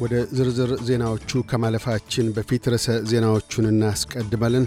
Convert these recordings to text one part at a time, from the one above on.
ወደ ዝርዝር ዜናዎቹ ከማለፋችን በፊት ርዕሰ ዜናዎቹን እናስቀድማለን።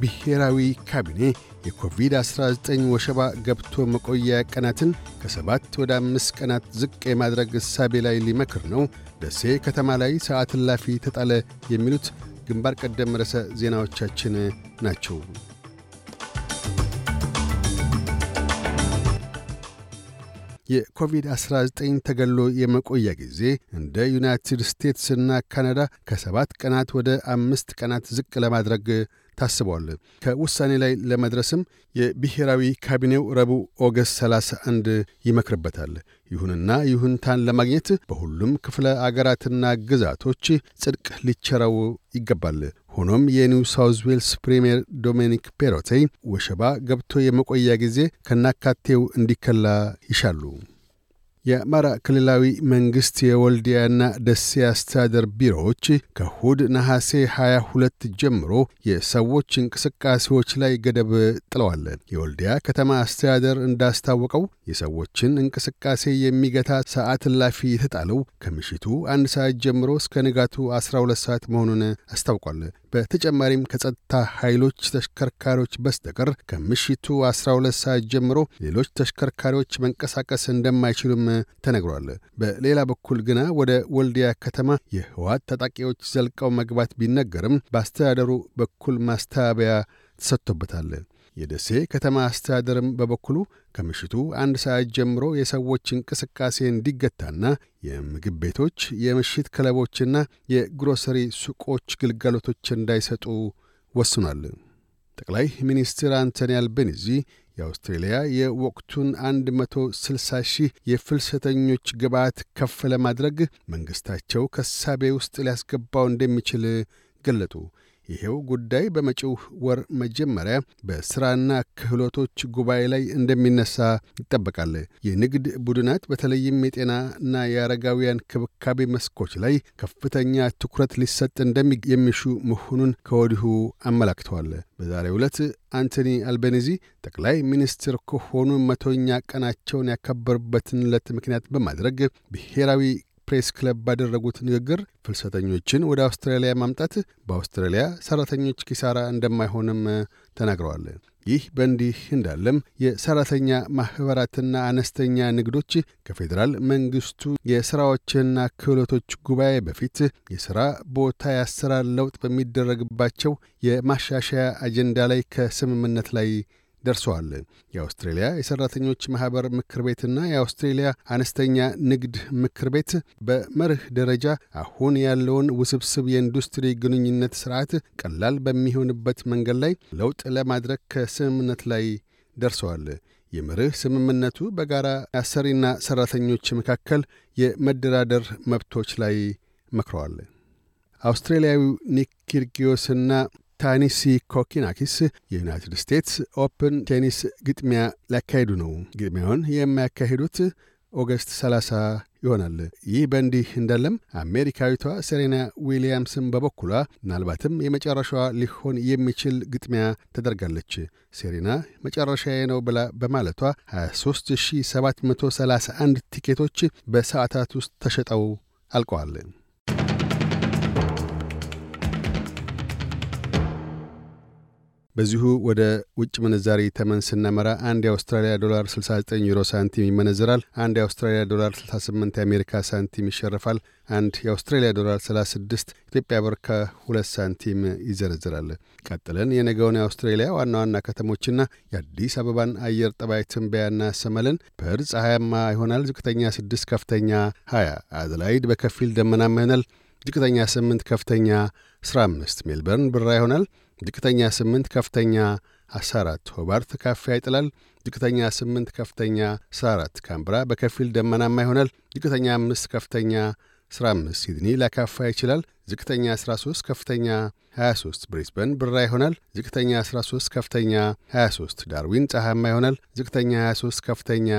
ብሔራዊ ካቢኔ የኮቪድ-19 ወሸባ ገብቶ መቆያ ቀናትን ከሰባት ወደ አምስት ቀናት ዝቅ የማድረግ እሳቤ ላይ ሊመክር ነው። ደሴ ከተማ ላይ ሰዓት እላፊ ተጣለ። የሚሉት ግንባር ቀደም ርዕሰ ዜናዎቻችን ናቸው። የኮቪድ-19 ተገልሎ የመቆያ ጊዜ እንደ ዩናይትድ ስቴትስና ካናዳ ከሰባት ቀናት ወደ አምስት ቀናት ዝቅ ለማድረግ ታስቧል። ከውሳኔ ላይ ለመድረስም የብሔራዊ ካቢኔው ረቡዕ ኦገስት 31 ይመክርበታል። ይሁንና ይሁንታን ለማግኘት በሁሉም ክፍለ አገራትና ግዛቶች ጽድቅ ሊቸረው ይገባል። ሆኖም የኒው ሳውዝ ዌልስ ፕሪምየር ዶሚኒክ ፔሮቴይ ወሸባ ገብቶ የመቆያ ጊዜ ከናካቴው እንዲከላ ይሻሉ። የአማራ ክልላዊ መንግሥት የወልዲያና ደሴ አስተዳደር ቢሮዎች ከእሁድ ነሐሴ 22 ጀምሮ የሰዎች እንቅስቃሴዎች ላይ ገደብ ጥለዋል። የወልዲያ ከተማ አስተዳደር እንዳስታወቀው የሰዎችን እንቅስቃሴ የሚገታ ሰዓት እላፊ የተጣለው ከምሽቱ አንድ ሰዓት ጀምሮ እስከ ንጋቱ 12 ሰዓት መሆኑን አስታውቋል። በተጨማሪም ከጸጥታ ኃይሎች ተሽከርካሪዎች በስተቀር ከምሽቱ 12 ሰዓት ጀምሮ ሌሎች ተሽከርካሪዎች መንቀሳቀስ እንደማይችሉም ተነግሯል። በሌላ በኩል ግና ወደ ወልዲያ ከተማ የህወሓት ታጣቂዎች ዘልቀው መግባት ቢነገርም በአስተዳደሩ በኩል ማስተባበያ ተሰጥቶበታል። የደሴ ከተማ አስተዳደርም በበኩሉ ከምሽቱ አንድ ሰዓት ጀምሮ የሰዎች እንቅስቃሴ እንዲገታና የምግብ ቤቶች፣ የምሽት ክለቦችና የግሮሰሪ ሱቆች ግልጋሎቶች እንዳይሰጡ ወስኗል። ጠቅላይ ሚኒስትር አንቶኒ አልቤኒዚ የአውስትሬልያ የወቅቱን 160 ሺህ የፍልሰተኞች ግብዓት ከፍ ለማድረግ መንግሥታቸው ከሳቤ ውስጥ ሊያስገባው እንደሚችል ገለጡ። ይሄው ጉዳይ በመጪው ወር መጀመሪያ በሥራና ክህሎቶች ጉባኤ ላይ እንደሚነሳ ይጠበቃል። የንግድ ቡድናት በተለይም የጤናና የአረጋውያን ክብካቤ መስኮች ላይ ከፍተኛ ትኩረት ሊሰጥ እንደሚሹ መሆኑን ከወዲሁ አመላክተዋል። በዛሬው ዕለት አንቶኒ አልቤኒዚ ጠቅላይ ሚኒስትር ከሆኑ መቶኛ ቀናቸውን ያከበሩበትን ዕለት ምክንያት በማድረግ ብሔራዊ ፕሬስ ክለብ ባደረጉት ንግግር ፍልሰተኞችን ወደ አውስትራሊያ ማምጣት በአውስትራሊያ ሠራተኞች ኪሳራ እንደማይሆንም ተናግረዋል። ይህ በእንዲህ እንዳለም የሠራተኛ ማኅበራትና አነስተኛ ንግዶች ከፌዴራል መንግሥቱ የሥራዎችና ክህሎቶች ጉባኤ በፊት የሥራ ቦታ የአሰራር ለውጥ በሚደረግባቸው የማሻሻያ አጀንዳ ላይ ከስምምነት ላይ ደርሰዋል። የአውስትሬልያ የሠራተኞች ማኅበር ምክር ቤትና የአውስትሬልያ አነስተኛ ንግድ ምክር ቤት በመርህ ደረጃ አሁን ያለውን ውስብስብ የኢንዱስትሪ ግንኙነት ሥርዓት ቀላል በሚሆንበት መንገድ ላይ ለውጥ ለማድረግ ከስምምነት ላይ ደርሰዋል። የመርህ ስምምነቱ በጋራ አሰሪና ሠራተኞች መካከል የመደራደር መብቶች ላይ መክረዋል። አውስትሬልያዊው ኒክ ኪርጊዮስና ታኒሲ ኮኪናኪስ የዩናይትድ ስቴትስ ኦፕን ቴኒስ ግጥሚያ ሊያካሂዱ ነው። ግጥሚያውን የሚያካሂዱት ኦገስት 30 ይሆናል። ይህ በእንዲህ እንዳለም አሜሪካዊቷ ሴሬና ዊሊያምስን በበኩሏ ምናልባትም የመጨረሻዋ ሊሆን የሚችል ግጥሚያ ተደርጋለች። ሴሬና መጨረሻዬ ነው ብላ በማለቷ 23731 ቲኬቶች በሰዓታት ውስጥ ተሸጠው አልቀዋል። በዚሁ ወደ ውጭ ምንዛሪ ተመን ስናመራ አንድ የአውስትራሊያ ዶላር 69 ዩሮ ሳንቲም ይመነዝራል። አንድ የአውስትራሊያ ዶላር 68 የአሜሪካ ሳንቲም ይሸርፋል። አንድ የአውስትራሊያ ዶላር 36 ኢትዮጵያ ብር ከሁለት ሳንቲም ይዘረዝራል። ቀጥለን የነገውን የአውስትሬሊያ ዋና ዋና ከተሞችና የአዲስ አበባን አየር ጠባይ ትንበያ እናሰማለን። ፐርዝ ፀሐያማ ይሆናል። ዝቅተኛ 6 ከፍተኛ 20። አደላይድ በከፊል ደመናማ ይሆናል። ዝቅተኛ 8 ከፍተኛ 15። ሜልበርን ብራ ይሆናል። ዝቅተኛ 8 ከፍተኛ 14። ሆባርት ካፊያ ይጥላል። ዝቅተኛ 8 ከፍተኛ 14። ካምብራ በከፊል ደመናማ ይሆናል። ዝቅተኛ 5 ከፍተኛ 15። ሲድኒ ሊያካፋ ይችላል። ዝቅተኛ 13 ከፍተኛ 23። ብሪስበን ብራ ይሆናል። ዝቅተኛ 13 ከፍተኛ 23። ዳርዊን ፀሐያማ ይሆናል። ዝቅተኛ 23 ከፍተኛ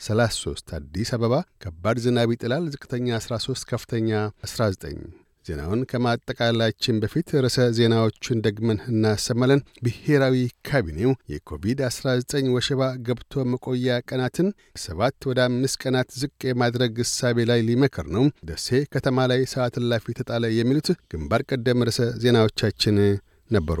33። አዲስ አበባ ከባድ ዝናብ ይጥላል። ዝቅተኛ 13 ከፍተኛ 19። ዜናውን ከማጠቃላችን በፊት ርዕሰ ዜናዎቹን ደግመን እናሰማለን። ብሔራዊ ካቢኔው የኮቪድ-19 ወሸባ ገብቶ መቆያ ቀናትን ሰባት ወደ አምስት ቀናት ዝቅ የማድረግ እሳቤ ላይ ሊመክር ነው። ደሴ ከተማ ላይ ሰዓት እላፊ ተጣለ። የሚሉት ግንባር ቀደም ርዕሰ ዜናዎቻችን ነበሩ።